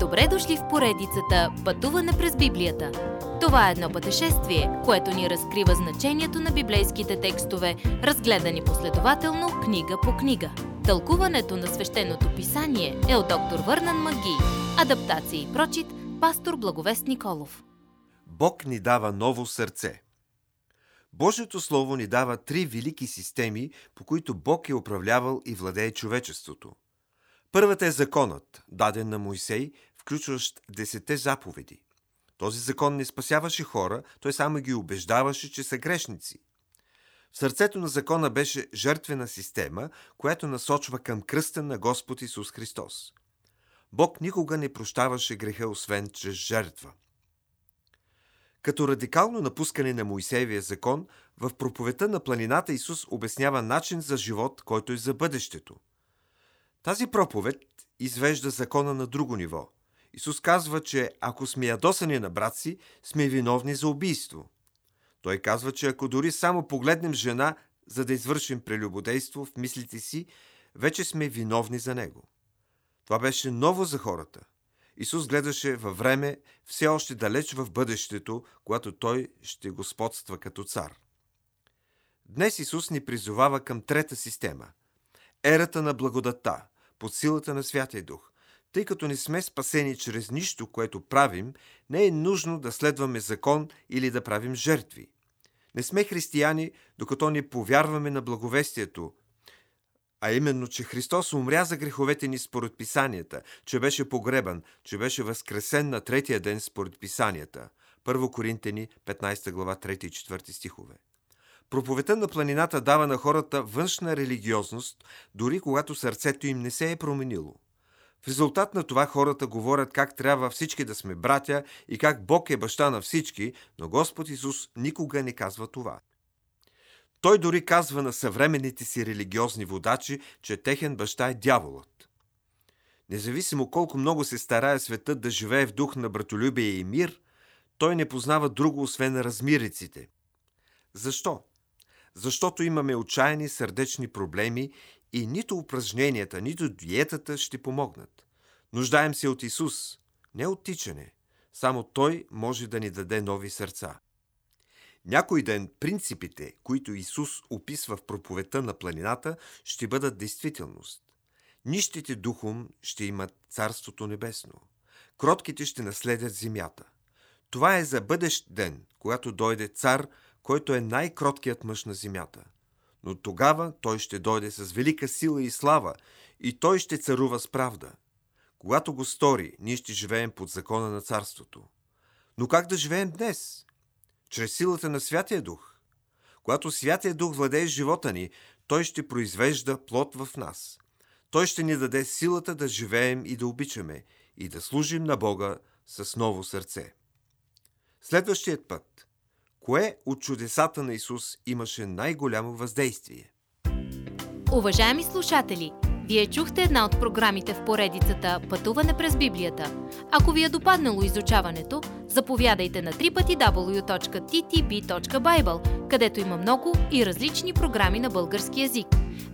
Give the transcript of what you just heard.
Добре дошли в поредицата Пътуване през Библията. Това е едно пътешествие, което ни разкрива значението на библейските текстове, разгледани последователно книга по книга. Тълкуването на свещеното писание е от доктор Върнан Маги. Адаптация и прочит, пастор Благовест Николов. Бог ни дава ново сърце. Божието Слово ни дава три велики системи, по които Бог е управлявал и владее човечеството. Първата е законът, даден на Моисей, включващ десете заповеди. Този закон не спасяваше хора, той само ги убеждаваше, че са грешници. В сърцето на закона беше жертвена система, която насочва към кръста на Господ Исус Христос. Бог никога не прощаваше греха, освен чрез жертва. Като радикално напускане на Моисеевия закон, в проповета на планината Исус обяснява начин за живот, който е за бъдещето. Тази проповед извежда закона на друго ниво. Исус казва, че ако сме ядосани на брат си, сме виновни за убийство. Той казва, че ако дори само погледнем жена, за да извършим прелюбодейство в мислите си, вече сме виновни за него. Това беше ново за хората. Исус гледаше във време, все още далеч в бъдещето, когато Той ще господства като цар. Днес Исус ни призовава към трета система – ерата на благодата, под силата на Святия Дух. Тъй като не сме спасени чрез нищо, което правим, не е нужно да следваме закон или да правим жертви. Не сме християни, докато не повярваме на благовестието, а именно, че Христос умря за греховете ни според писанията, че беше погребан, че беше възкресен на третия ден според писанията. 1 Коринтени, 15 глава, 3 и 4 стихове. Проповета на планината дава на хората външна религиозност, дори когато сърцето им не се е променило. В резултат на това хората говорят как трябва всички да сме братя и как Бог е баща на всички, но Господ Исус никога не казва това. Той дори казва на съвременните си религиозни водачи, че техен баща е дяволът. Независимо колко много се старае светът да живее в дух на братолюбие и мир, той не познава друго освен размириците. Защо? Защото имаме отчаяни сърдечни проблеми и нито упражненията, нито диетата ще помогнат. Нуждаем се от Исус, не от тичане. Само Той може да ни даде нови сърца. Някой ден принципите, които Исус описва в проповета на планината, ще бъдат действителност. Нищите духом ще имат Царството Небесно. Кротките ще наследят земята. Това е за бъдещ ден, когато дойде цар, който е най-кроткият мъж на земята. Но тогава той ще дойде с велика сила и слава и той ще царува с правда. Когато го стори, ние ще живеем под закона на царството. Но как да живеем днес? чрез силата на Святия Дух. Когато Святия Дух владее живота ни, Той ще произвежда плод в нас. Той ще ни даде силата да живеем и да обичаме и да служим на Бога с ново сърце. Следващият път. Кое от чудесата на Исус имаше най-голямо въздействие? Уважаеми слушатели! Вие чухте една от програмите в поредицата Пътуване през Библията. Ако ви е допаднало изучаването, заповядайте на www.ttb.bible, където има много и различни програми на български язик.